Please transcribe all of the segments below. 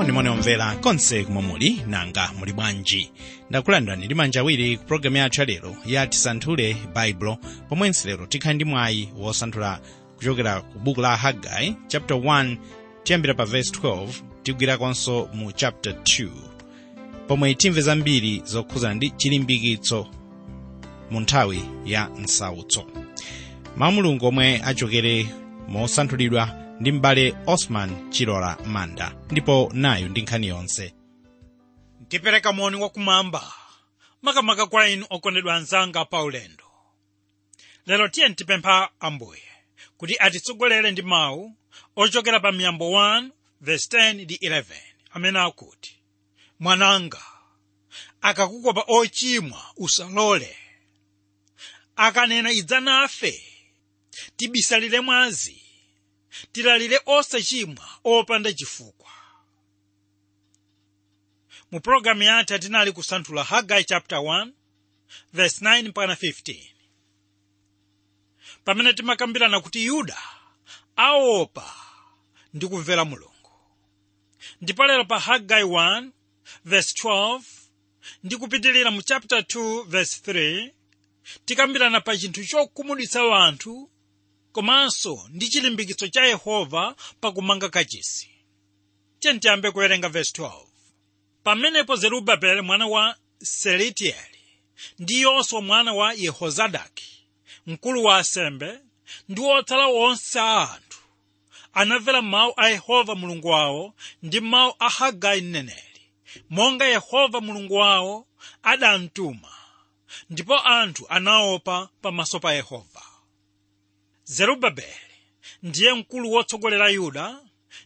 monimoni omvera konse kumwe muli nanga muli bwanji ndakulandirani ndi manja awiri ku pologalamu yathu yalero ya tisanthule baibulo pomwense lero tikhale ndi mwayi wosanthula kuchokera ku buku la hagai chapter 1 tiyambira pa verse 12 tigwirakonso mu chapter 2 pomwe timve zambiri zokhuzana ndi chilimbikitso mu nthawi ya msautso mawu mulungu omwe achokere mosanthulidwa ndi m'bale osman chilola manda. Ndipo nayo ndi nkhani yonse. Ndipereka moni wakumwamba makamaka kwa inu okondedwa anzanga pa ulendo. Lero tiye ntipempha ambuye kuti atitsogolere ndi mawu ochokera pa miyambo 1 verse 10 ndi 11 amene akuti mwananga akakukopa ochimwa usalole. Akanena idza nafe tibisalire mwazi tilalire osachimwa opanda chifukwa. Mu pologalamu yathu tinali kusanthula hagai chapter 1 verse 9 pana 15 pamene timakambirana kuti yuda aopa ndi kumvera mulungu ndipo lero pa hagai 1 verse 12 ndi mu chapter 2 verse 3 tikambirana pa chinthu chokumudwitsa wanthu komanso ndi chilimbikitso cha yehova pakumanga kachisi tiyambe kuwerenga verse 12 pamenepo zerubabeli mwana wa selitieli ndi yoswa mwana wa yehozadaki mkulu wa asembe ndi otsala onse a anthu. Anamvera mawu a yehova mulungu wawo ndi mawu a hagai mneneri monga yehova mulungu wawo adamtuma ndipo anthu anaopa pamaso pa yehova zerubabeli ndiye mkulu wotsogolera yuda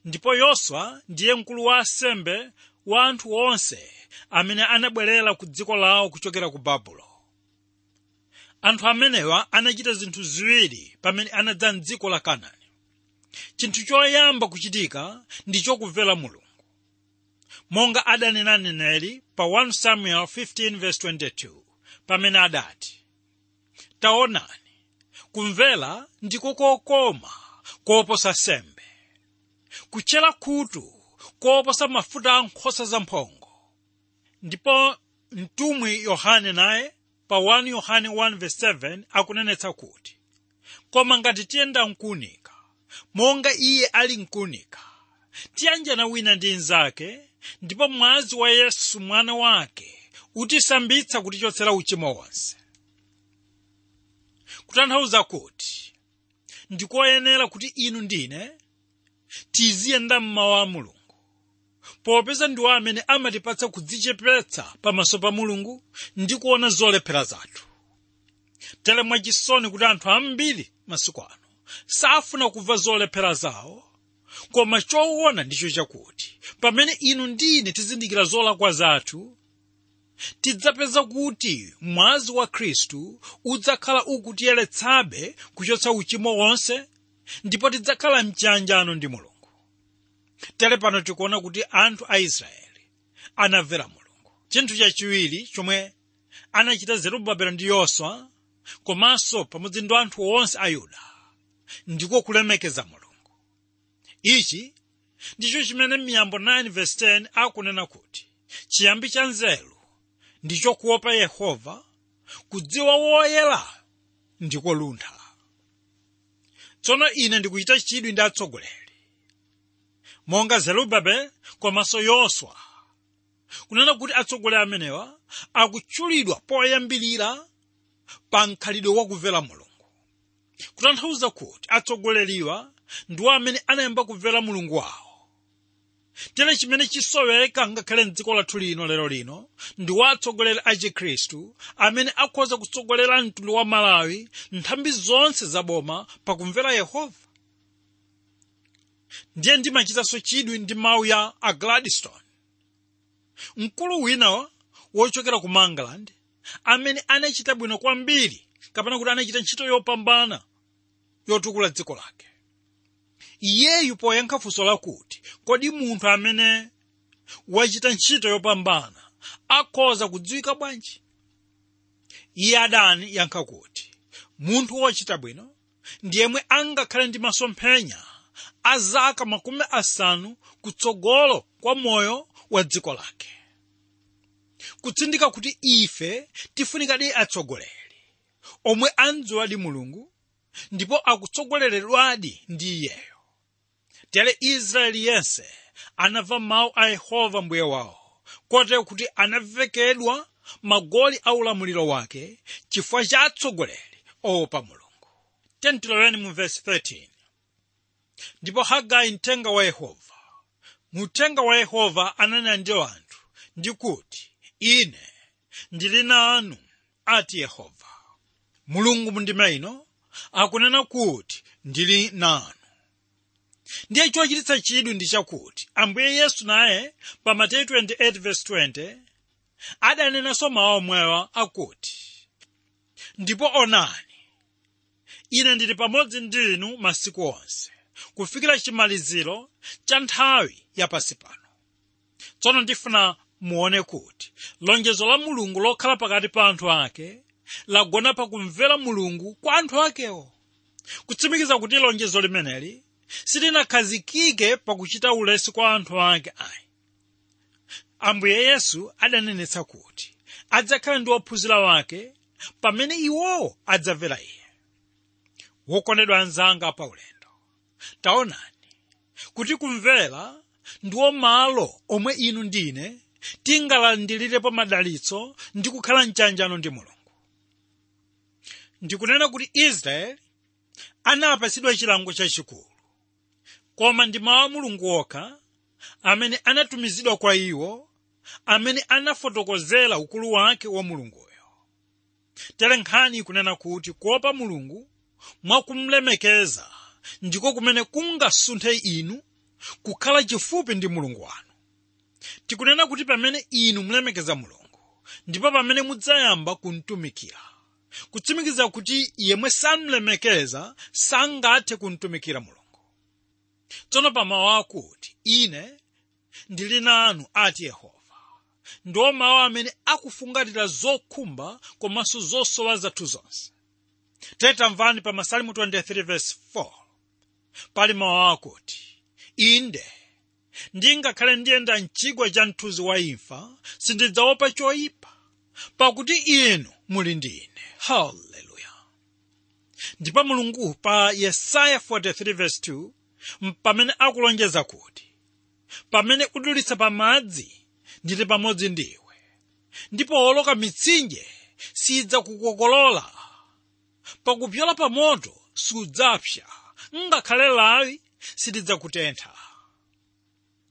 ndipo yoswa ndiye mkulu wa asembe wa anthu onse amene anabwerera ku dziko lawo kuchokera ku babulo anthu amenewa anachita zinthu ziwiri pamene anadza mdziko la kanaani. Chinthu choyamba kuchitika ndi chokumvera mulungu. Monga adanena mneneri pa 1 samuel 15:22 pamene adati taonani kumvera ndiko kokoma koposa sembe. Kutchera khutu koposa mafuta a nkhosa zamphongo ndipo mtumwi yohane naye pa 1 yohane 1:7 akunenetsa kuti koma ngati tiyenda mkunika monga iye ali mkunika tiyanjana wina ndi mnzake ndipo mwazi wa yesu mwana wake utisambitsa kutichotsera uchimo wonse kutanthauza kuti ndikoyenera kuti inu ndine tiziyenda mmawu a mulungu. Popeza ndiwo amene amatipatsa kudzichepetsa pamaso pa mulungu ndi kuona zolephera zathu. Tere mwachisoni kuti anthu ambiri masiku ano safuna kumva zolephera zawo koma choona ndicho chakuti pamene inu ndine tizindikira zolakwa zathu tidzapeza kuti mwazi wa khristu udzakhala ukutiyeretsabe kuchotsa uchimo wonse ndipo tidzakhala mchiyanjano ndi mulungu. Tere pano tikuona kuti anthu a israeli anamvera mulungu. Chinthu chachiwiri chomwe anachita zerubabeli ndi yoswa komanso pamodzi ndi anthu onse a yuda ndiko kulemekeza mulungu. Ichi ndicho chimene miyambo 9:10 akunena kuti chiyambi cha nzeru ndicho kuopa yehova kudziwa woyera ndiko luntha tsono ine ndikuchita chidwi ndi atsogoleri monga zerubabeli komanso yoswa. Kunena kuti atsogoleri amenewa akutchulidwa poyambirira pa mkhalidwe wakumvera mulungu. Kutanthauza kuti atsogoleriwa ndiwo amene anayamba kumvera mulungu wawo tere chimene chisoweka ngakhale mdziko lathu lino lero lino ndiwo atsogoleri a chikhristu amene akhoza kutsogolera mtundu wa malawi nthambi zonse zaboma pakumvera yehova. Ndiye ndimachitanso chidwi ndi mawu ya a gladstone. Mkulu wina wochokera ku mangaland amene anachita bwino kwambiri kapena kuti anachita ntchito yopambana yotukula dziko lake iyeyu poyankha funso lakuti kodi munthu amene wachita ntchito yopambana akhoza kudziwika bwanji? Iye adayankha kuti munthu wochita bwino ndi yemwe angakhale ndi masomphenya a zaka makumi asanu kutsogolo kwa moyo wa dziko lake. Kutsindika kuti ife tifunikadi atsogoleri omwe andziwadi mulungu ndipo akutsogoleredwadi ndi iyeyo tere israeli yense anamva mawu a yehova mbuye wawo kotero kuti anavekedwa magoli a ulamuliro wake chifukwa cha atsogoleri oopa mulungu. Mu vesi 13 ndipo hagai mthenga wa yehova. Muthenga wa yehova ananena ndi anthu ndi kuti ine ndili nanu ati yehova. Mulungu mundima ino akunena kuti ndili nanu ndiye chochititsa chidwi ndi chakuti ambuye yesu naye pa mateyu 28:20 adanenanso mawu omwewa akuti ndipo onani ine ndili pamodzi ndi inu masiku onse kufikira chimaliziro cha nthawi yapasi pano. Tsono ndifuna muone kuti lonjezo la mulungu lokhala pakati pa anthu ake lagona pakumvera mulungu kwa anthu akewo. Kutsimikiza kuti lonjezo limeneli silinakhazikike pakuchita ulesi kwa anthu ake ayi. Ambuye yesu adanenetsa kuti adzakhala ndi ophunzira wake pamene iwowo adzamvera iye. Wokondedwa anzanga pa ulendo. Taonani kuti kumvera ndiwo malo omwe inu ndine tingalandirirepo madalitso ndi kukhala mchanjano ndi mulungu. Ndikunena kuti israeli anapatsidwa chilango chachikulu koma ndi mawu a mulungu okha amene anatumizidwa kwa iwo amene anafotokozera ukulu wake wa mulunguyo. Tere nkhani ikunena kuti kuopa mulungu mwakumlemekeza ndiko kumene kungasunthe inu kukhala chifupi ndi mulungu wanu. Tikunena kuti pamene inu mulemekeza mulungu ndipo pamene mudzayamba kumtumikira kutsimikiza kuti yemwe samlemekeza sangathe kumtumikira mulungu tsono pamawu akuti ine ndili nanu ati yehova. Ndiwo mawu amene akufungatira zokhumba komanso zosowa zathu zonse. Tamvani pa masalimu 23:4 pali mawu akuti inde ndingakhale ndiyenda mchigwa cha mthunzi wa imfa sindidzaopa choyipa pakuti inu muli ndi ine haleluya ndipo mulungu pa yesaya 43:2 pamene akulonjeza kuti pamene udulitsa pa madzi ndili pamodzi ndiwe. Ndipo woloka mitsinje sidzakukokolola pakupyola pa moto sudzapsa. Ngakhale lawi silidzakutentha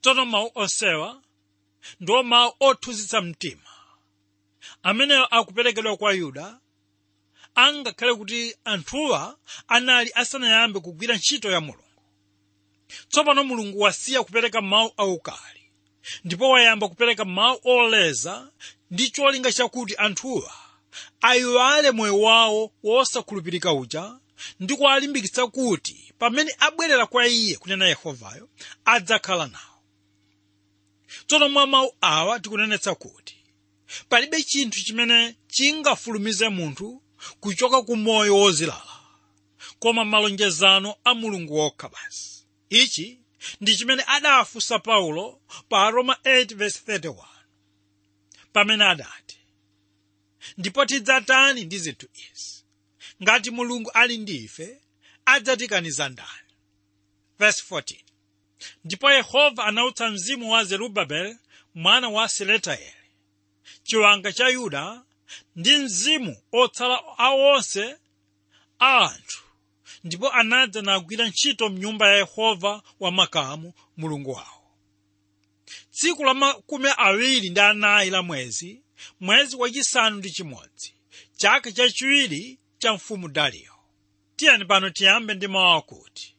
tsono mawu onsewa ndiwo mawu othunzitsa mtima. Ameneyo akuperekedwa kwa yuda angakhale kuti anthuwa anali asanayambe kugwira ntchito ya mulungu tsopano mulungu wasiya kupereka mawu aukali ndipo wayamba kupereka mawu oleza ndi cholinga chakuti anthuwa ayiwale moyo wawo wosakhulupirika uja ndi kuwalimbikitsa kuti pamene abwerera kwa iye kunena yehovayo adzakhala nawo. Tsono mwa mawu awa tikunenetsa kuti palibe chinthu chimene chingafulumize munthu kuchoka ku moyo wozilala koma malonjezano a mulungu wokha basi ichi ndi chimene adafunsa paulo pa roma 8:31 pamene adati ndipo tidzatani ndi zinthu izi. Ngati mulungu ali ndi ife adzatikaniza ndani verse 14 ndipo yehova anautsa mzimu wa zerubabeli mwana wa seletaeli chiwanga cha yuda ndi mzimu otsala awonse a anthu ndipo anadza nagwira ntchito mnyumba ya yehova wamakamu mulungu wawo tsiku la makumi awiri ndi anayi la mwezi mwezi wachisanu ndi chimodzi chaka chachiwiri cha mfumu dariyo. Tiyani pano tiyambe ndi mawu akuti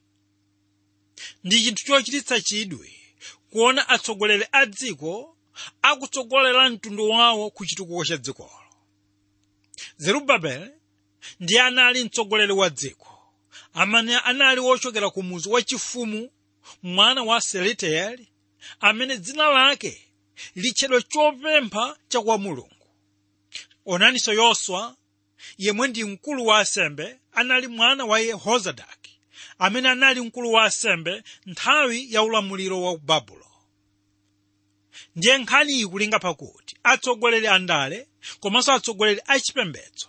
ndi chinthu chochititsa chidwi kuona atsogoleri a dziko akutsogolera mtundu wawo ku chitukuko cha dzikolo. Zerubabeli ndiye anali mtsogoleri wa dziko amene anali wochokera ku muzi wachifumu mwana wa seletieli amene dzina lake litchedwa chopempha cha kwa mulungu. Onaninso yoswa yemwe ndi mkulu wa asembe anali mwana wa yehozadaki. Amene anali mkulu wa asembe nthawi ya ulamuliro wa babulo ndiye nkhani iyi kulinga pakuti atsogoleri andale komanso atsogoleri achipembedzo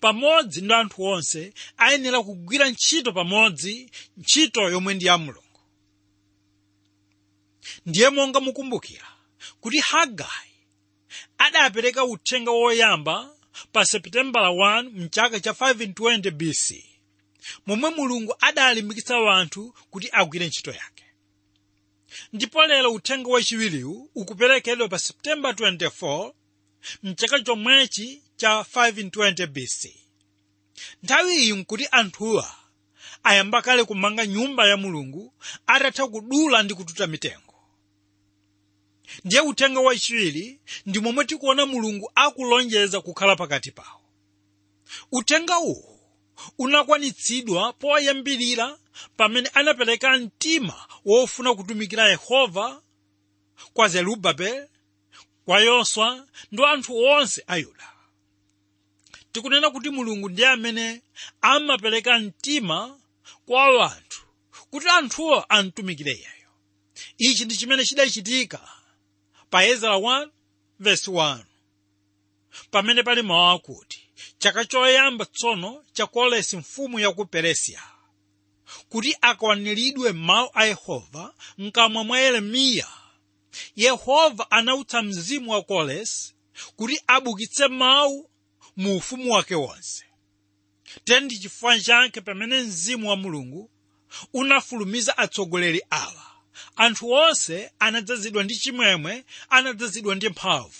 pamodzi ndi anthu onse ayenera kugwira ntchito pamodzi ntchito yomwe ndi ya mulungu ndiye monga mukumbukira kuti hagai adapereka uthenga woyamba pa seputembala 1 mchaka cha 520 bc momwe mulungu adalimbikitsa anthu kuti agwire ntchito yake. Ndipo lero uthenga wachiwiriwu ukuperekedwa pa septemba 24 mchaka chomwechi cha 520 bc nthawi iyi nkuti anthuwa ayamba kale kumanga nyumba ya mulungu atatha kudula ndi kututa mitengo. Ndiye uthenga wachiwiri ndi momwe tikuona mulungu akulonjeza kukhala pakati pawo. Uthenga uwu unakwanitsidwa poyambirira pamene anapereka mtima wofuna kutumikira yehova kwa zerubabeli kwa yoswa ndi anthu onse a yuda tikunena kuti mulungu ndiye amene amapereka mtima kwa anthu kuti anthuwo amtumikire iyeyo ichi ndi chimene chidachitika pa ezara 1 verse 1 pamene pali mawu akuti chaka choyamba tsono cha kolesi mfumu ya ku peresiya kuti akwaniridwe mawu a yehova mkamwa mwa yeremiya. Yehova anautsa mzimu wa kolesi kuti abukitse mawu mu ufumu wake wonse. Tena ndi chifukwa chake pamene mzimu wa mulungu unafulumiza atsogoleri awa. Anthu onse anadzazidwa ndi chimwemwe anadzazidwa ndi mphamvu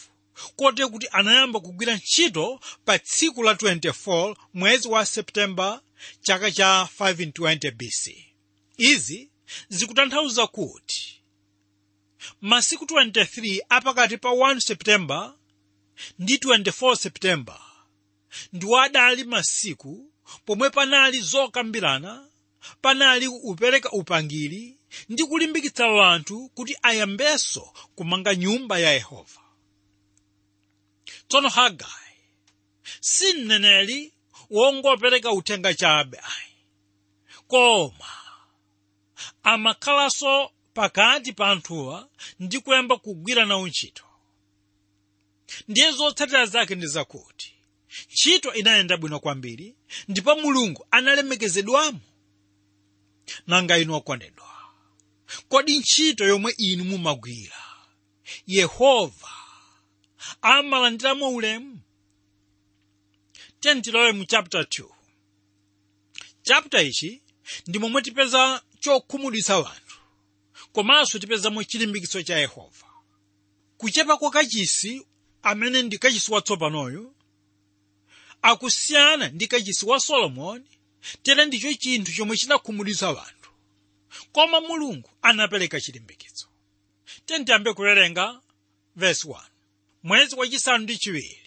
kote kuti anayamba kugwira ntchito pa tsiku la 24 mwezi wa septemba chaka cha 520 bc izi zikutanthauza kuti masiku 23 apakati pa 1 septemba ndi 24 septemba ndiwo adali masiku pomwe panali zokambirana panali upereka upangiri ndi kulimbikitsa wanthu kuti ayambenso kumanga nyumba ya yehova. Tsono hagai si mneneri wongopereka uthenga chabe ayi koma amakhalanso pakati pa anthuwa ndi kuyamba kugwira nawo ntchito. Ndiye zotsatira zake ndi zakuti ntchito inayenda bwino kwambiri ndipo mulungu analemekezedwamo nanga inu okondedwa kodi ntchito yomwe inu mumagwira. Yehova amalandiramo ulemu. Tentilowe mu chapter 2 chapter ichi ndi momwe tipeza chokhumudwitsa wanthu komanso tipezamo chilimbikitso cha yehova. Kuchepa kwa kachisi amene ndi kachisi watsopanoyo akusiyana ndi kachisi wa solomoni tere ndicho chinthu chomwe chinakhumudwitsa wanthu koma mulungu anapereka chilimbikitso. Tentiyambe kuwerenga vesi 1 mwezi wachisanu ndi chiwiri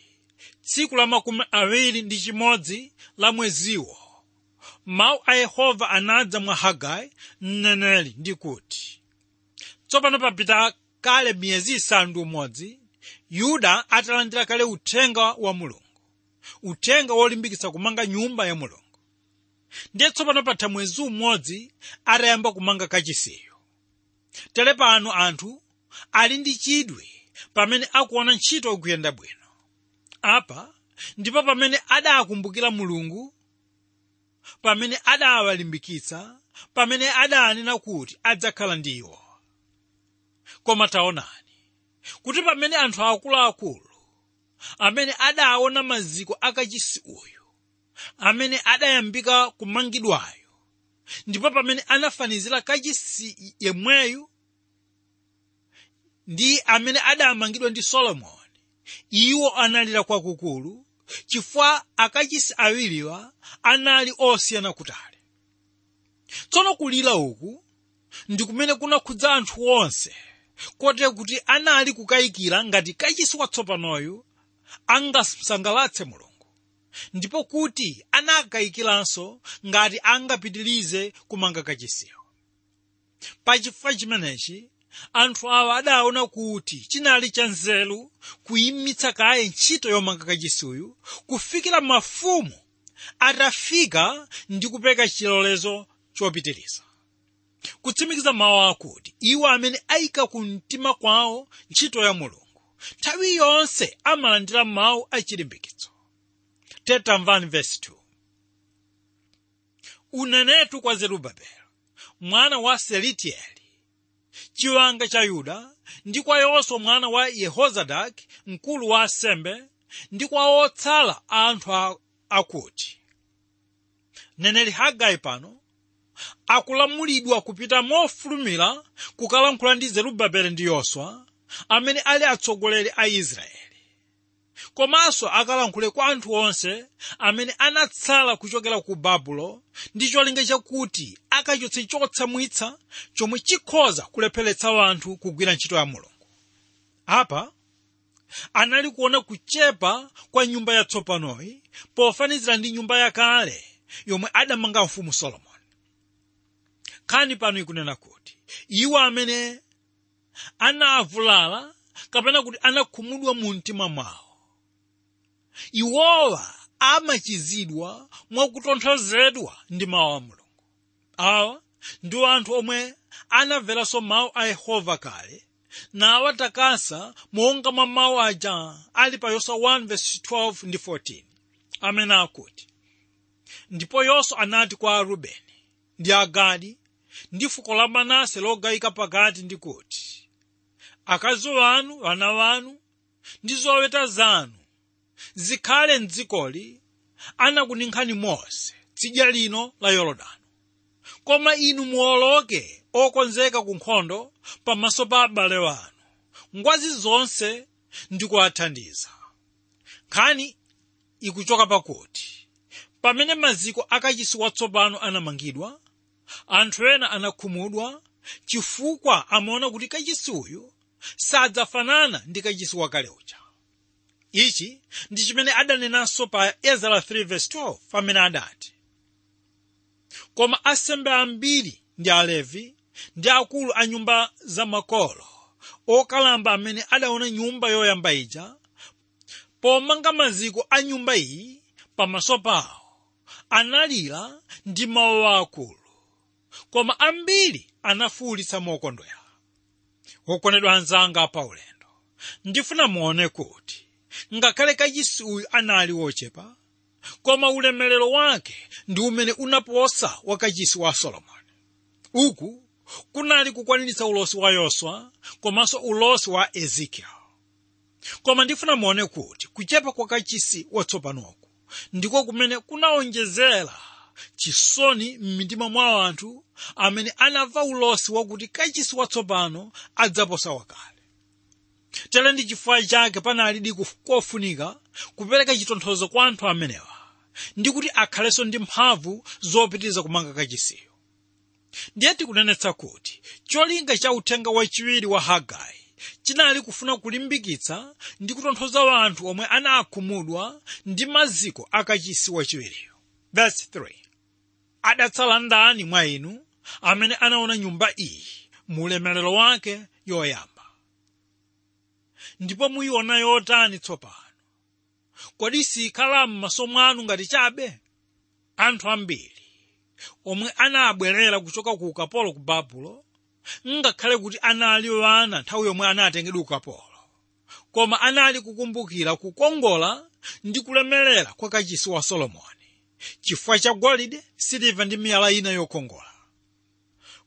tsiku la makumi awiri ndi chimodzi la mweziwo mawu a yehova anadza mwa hagai mneneri ndi kuti tsopano papita kale miyezi isanu ndi umodzi yuda atalandira kale uthenga wa mulungu uthenga wolimbikitsa kumanga nyumba ya mulungu ndiye tsopano patha mwezi umodzi atayamba kumanga kachisiyo tere pano anthu ali ndi chidwi pamene akuona ntchito ikuyenda bwino. Apa ndipo pamene adakumbukira mulungu pamene adawalimbikitsa pamene adanena kuti adzakhala ndi iwo. Koma taonani kuti pamene anthu akuluakulu amene adaona maziko akachisi uyu amene adayambika kumangidwayo. Ndipo pamene anafanizira kachisi yemweyu ndi amene adamangidwa ndi solomoni. Iwo analira kwakukulu chifukwa akachisi awiriwa anali osiyana kutali. Tsono kulira uku ndi kumene kunakhudza anthu onse kote kuti anali kukayikira ngati kachisi watsopanoyu angasangalatse mulungu. Ndipo kuti anakayikiranso ngati angapitirize kumanga kachisiyo pachifukwa chimenechi anthu awa adaona kuti chinali cha nzeru kuyimitsa kaye ntchito yomanga kachisiyu kufikira mafumu atafika ndi kupereka chilolezo chopitiriza. Kutsimikiza mawu akuti iwo amene ayika ku mtima kwawo ntchito ya mulungu nthawi yonse amalandira mawu achilimbikitso tetamvani vesi 2 unenetu kwa zerubabeli mwana wa selitieli chiwanga cha yuda ndi kwa yoswa mwana wa yehozadaki mkulu wa asembe ndi kwa otsala anthu akuti. Neneli hagai pano akulamulidwa kupita mofulumira kukalankhula ndi zerubabeli ndi yoswa amene ali atsogoleri a israeli. Komanso akalankhule kwa anthu onse amene anatsala kuchokera ku babulo ndi cholinga chakuti akachotse chotsamwitsa chomwe chikhoza kulepheretsa anthu kugwira ntchito ya mulungu. Apa anali kuona kuchepa kwa nyumba yatsopanoyi pofanizira ndi nyumba yakale yomwe adamanga mfumu solomoni. Nkhani pano ikunena kuti iwo amene anavulala kapena kuti anakhumudwa mu mtima mwawo. Iwowa amachizidwa mwakutonthozedwa ndi mawu a mulungu. Awa ndiwo anthu omwe anamveranso mawu a yehova kale nawatakasa monga mwa mawu aja ali pa yoswa 1:12 ndi 14 amene akuti ndipo yoswa anati kwa arubeni ndi agadi ndi fuko la manase logayika pakati ndi kuti akazi wanu wana wanu ndi zoweta zanu. Zikhale mdzikoli anakuninkhani mose tsidya lino la yorodani koma inu muwoloke okonzeka ku nkhondo pamaso pa abale wanu. Ngwazi zonse ndi kuwathandiza nkhani ikuchoka pakuti pamene maziko akachisi watsopano anamangidwa anthu ena anakhumudwa chifukwa amaona kuti kachisi uyu sadzafanana ndi kachisi wakale uja. Ichi ndi chimene adanenanso pa ezra 3:12 pamene adati. Koma asembe ambiri ndi alevi ndi akulu a nyumba za makolo okalamba amene adaona nyumba yoyamba ija pomanga maziko a nyumba iyi pamaso pawo analira ndi mawu akulu. Koma ambiri anafuwulitsa mokondwera wokondedwa anzanga pa ulendo ndifuna muone kuti ngakhale kachisi uyu anali wochepa koma ulemelero wake ndi umene unaposa wakachisi wa solomoni. Uku kunali kukwaniritsa ulosi wa yoswa komanso ulosi wa ezekiel. Koma ndifuna muone kuti kuchepa kwa kachisi watsopanoku ndiko kumene kunaonjezera chisoni m'mitima mwa anthu amene anamva ulosi wakuti kachisi watsopano adzaposa wakale. Tere ndi chifukwa chake panalidi kofunika kupereka chitonthozo kwa anthu amenewa ndi kuti akhalenso ndi mphamvu zopitiriza kumanga kachisiyo ndiye tikunenetsa kuti cholinga cha uthenga wachiwiri wa hagai chinali kufuna kulimbikitsa ndi kutonthoza anthu omwe anakhumudwa ndi maziko akachisi wachiwiriyo verse 3 adatsala ndani mwa inu amene anaona nyumba iyi mu ulemerero wake yoyamba. Ndipo muyiona yotani tsopano. Kodi sikhala m'maso mwanu ngati chabe? Anthu ambiri omwe anabwerera kuchoka ku ukapolo ku babulo ngakhale kuti anali wana nthawi yomwe anatengedwa ukapolo. Koma anali kukumbukira kukongola ndi kulemerera kwa kachisi wa solomoni chifukwa cha golide siliva ndi miyala ina yokongola.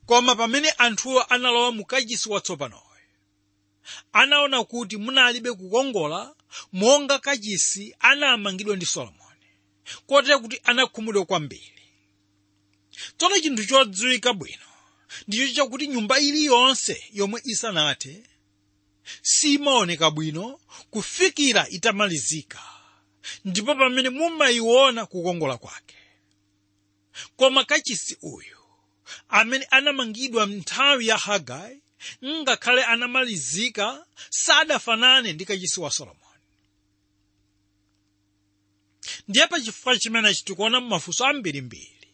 Koma pamene anthuwo analowa mu watsopanoyo anaona kuti munalibe kukongola monga kachisi anamangidwa ndi solomoni kotera kuti anakhumudwa kwambiri. Tsono chinthu chodziwika bwino ndicho chakuti nyumba iliyonse yomwe isanathe simaoneka bwino kufikira itamalizika ndipo pamene mumayiona kukongola kwake koma kachisi uyu amene anamangidwa nthawi ya hagai ngakhale anamalizika sadafanane ndi kachisi wa solomoni. Ndiye pachifukwa chimenechi tikuona mafunso ambirimbiri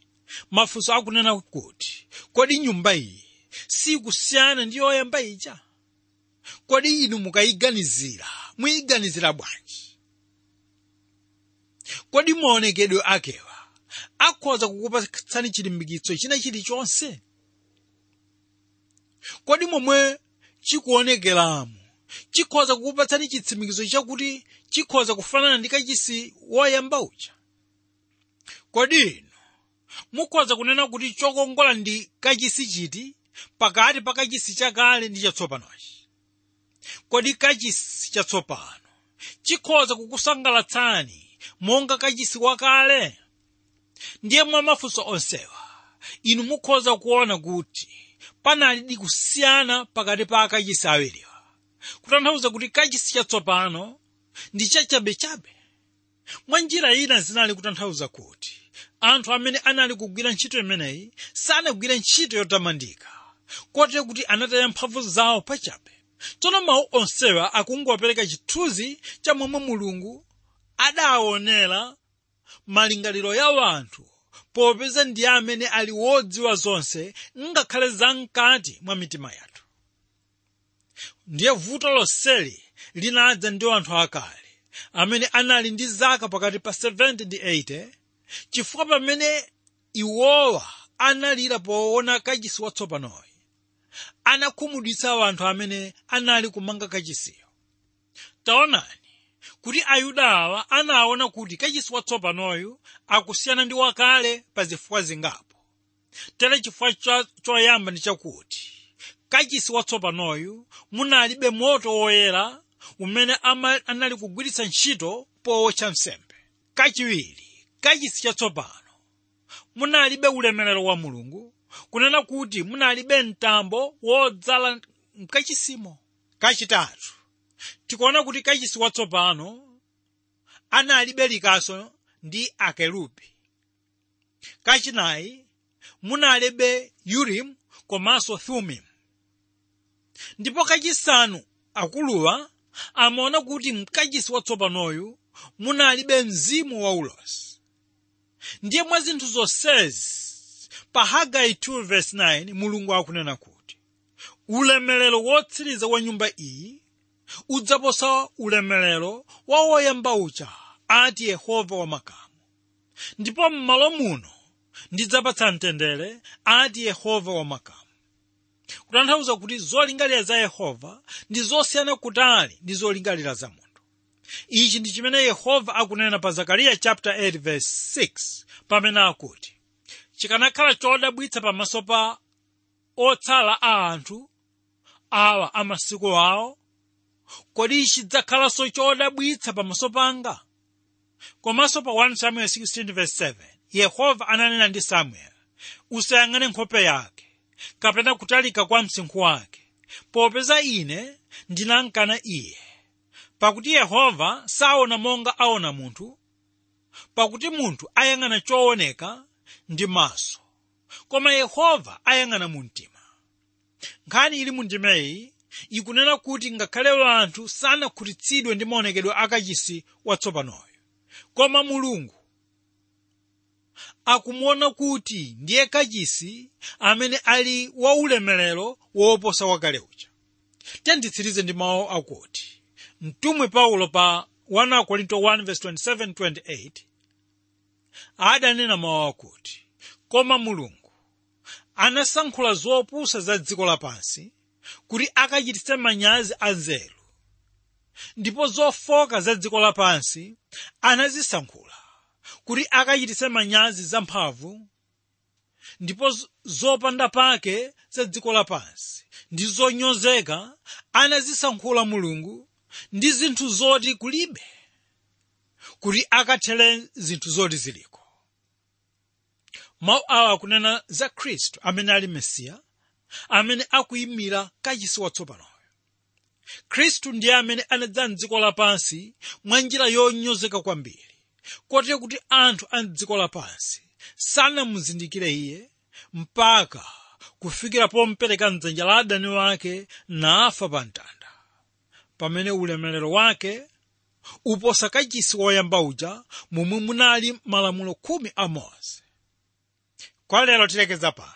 mafunso akunena kuti kodi nyumba iyi sikusiyana ndi yoyamba ija? Kodi inu mukayiganizira muyiganizira bwanji kodi maonekedwe akewa? Akhoza kukupatsani chilimbikitso china chilichonse kodi momwe chikuonekeramo chikhoza kukupatsani chitsimikizo chakuti chikhoza kufanana ndi kachisi woyamba uja kodi inu mukhoza kunena kuti chokongola ndi kachisi chiti pakati pa kachisi chakale ndi chatsopanochi kodi kachisi chatsopano chikhoza kukusangalatsani monga kachisi kale. Ndiye mwa mafunso onsewa. Inu mukhoza kuona kuti panali kusiyana pakati pa akachisi awiriwa. Kutanthauza kuti kachisi chatsopano ndi chachabechabe mwa njira ina zinali kutanthauza kuti anthu amene anali kugwira ntchito imeneyi sanagwire ntchito yotamandika. Kotero kuti anataya mphamvu zawo pachabe tsono mawu onsewa akungopereka chithunzi cha momwe mulungu adaonera malingaliro ya wanthu. Popeza ndiye amene ali wodziwa zonse ngakhale zamkati mwa mitima yathu. Ndiye vuto lonseli linadza ndi anthu akale amene anali ndi zaka pakati pa 70 ndi 80 chifukwa pamene iwowa analira poona kachisi watsopanoyi anakhumudwitsa anthu amene anali kumanga kachisiyo. Taonani kuti ayuda awa anaona kuti kachisi watsopanoyu akusiyana ndi wakale pa zifukwa zingapo. Tere chifukwa choyamba ndi chakuti kachisi watsopanoyu munalibe moto woyera umene anali kugwiritsa ntchito powotcha nsembe. Kachiwiri kachisi chatsopano munalibe ulemerero wa mulungu kunena kuti munalibe mtambo wodzala mkachisimo kachitatu tikuona kuti kachisi watsopano analibe likaso ndi akerubi. Kachinayi munalibe urimu komanso thumimu ndipo kachisanu akuluwa amaona kuti mkachisi watsopanoyu munalibe mzimu wa ulosi ndiye mwa zinthu zonsezi pa hagai 2:9 mulungu akunena kuti ulemerero wotsiriza wa nyumba iyi udzaposa ulemerero wa woyamba uja ati yehova wamakamu ndipo m'malo muno ndidzapatsa mtendere ati yehova wamakamo kutanthauza kuti zolingalira za yehova ndi zosiyana kutali ndi zolingalira za munthu. Ichi ndi chimene yehova akunena pa zakariya chapter 8 verse 6 pamene akuti chikanakhala chodabwitsa pamaso pa otsala a anthu awa amasiku awo kodi chidzakhalanso chodabwitsa pamaso panga? Komanso pa 1 samuel 16 verse 7 yehova ananena ndi samuel usayang'ane nkhope yake kapena kutalika kwa msinkhu wake. Popeza ine ndinankana iye. Pakuti yehova saona monga aona munthu pakuti munthu ayang'ana chooneka ndi maso. Koma yehova ayang'ana mu mtima nkhani ili mu ndimeyi ikunena kuti ngakhale anthu sanakhutitsidwe ndi maonekedwe akachisi watsopanoyo. Koma mulungu akumuona kuti ndiye kachisi amene ali waulemerero woposa wakale uja. Tenditsirize ndi mawu akuti mtumwi paulo pa 1 korinto 1:27-28 adanena mawu akuti koma mulungu anasankhula zopusa za dziko lapansi kuti akachititse manyazi anzeru ndipo zofoka za dziko lapansi anazisankhula kuti akachititse manyazi zamphamvu ndipo zopanda pake za dziko lapansi ndi zonyozeka anazisankhula mulungu ndi zinthu zoti kulibe kuti akathere zinthu zoti ziliko. Mawu awa akunena za khristu amene ali mesiya amene akuyimira kachisi watsopanoyo khristu ndiye amene anadza mdziko lapansi mwa njira yonyozeka kwambiri kotero kuti anthu a mdziko lapansi sanamuzindikire iye mpaka kufikira pompereka mdzanja la adani wake nafa pa mtanda pamene ulemerero wake uposa kachisi woyamba uja momwe munali malamulo khumi a mose. Kwa lero tilekeza pano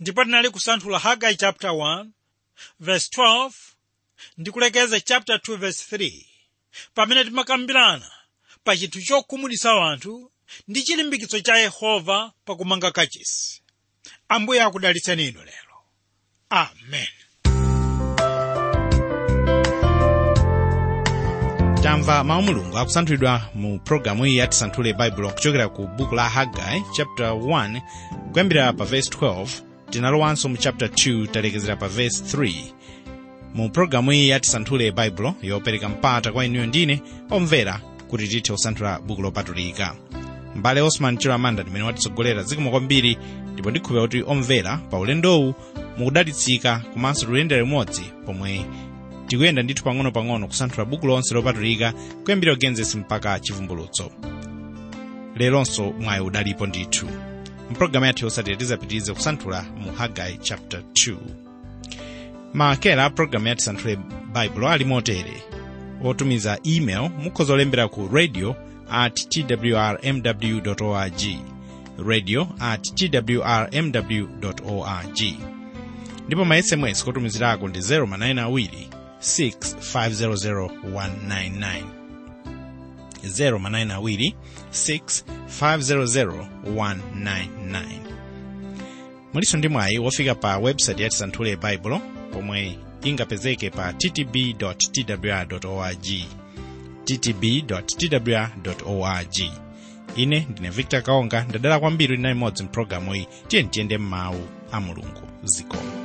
ndipo tinali kusanthula hagai chapter 1 verse 12 ndi chapter 2 verse 3 pamene timakambirana pa chinthu chokhumudwitsa wanthu ndi chilimbikitso cha yehova pakumanga kachisi. Ambuye akudalitseni inu lero. Amen. Tamva mawu mulungu akusanthulidwa mu programu iyi yatisanthule baibulo kuchokera ku buku la hagai chapter 1 kuyambira pa verse 12 tinalowanso mu chapter 2 talekezera pa verse 3 mu programu iyi yati santhule baibulo yopereka mpata kwa inuyo ndine omvera kuti tithe kusanthula buku lopatulika mbale osman chilo amanda ndimene watitsogolera zikomo kwambiri ndipo ndikhulupirira kuti omvera pa ulendowu mukudalitsika komanso tikuyendera limodzi pomwe tikuyenda ndithu pang'ono-pang'ono kusanthula buku lonse lopatulika kuyambira ugenzesi mpaka chivumbulutso. Leronso mwayi udalipo ndithu mpulogalamu yathu tizapitirize kusanthula mu hagai chapter 2 maakera a pulogalamu yathu santhule baibulo ali motere otumiza email mukhoza olembera ku radio at twrmw org. Radio at twrmw org. Ndipo ma sms kotumizirako ndi 0manayina 6500199 0manayina 6500199 muliso ndi mwayi wofika pa website yati santhule baibulo pomwe ingapezeke pa ttb twr org ttb twr org ine ndine victor kaonga ndadala kwambiri ndinali modzi mpulogalamu iyi tiye tiyende m'mawu a mulungu. Zikomo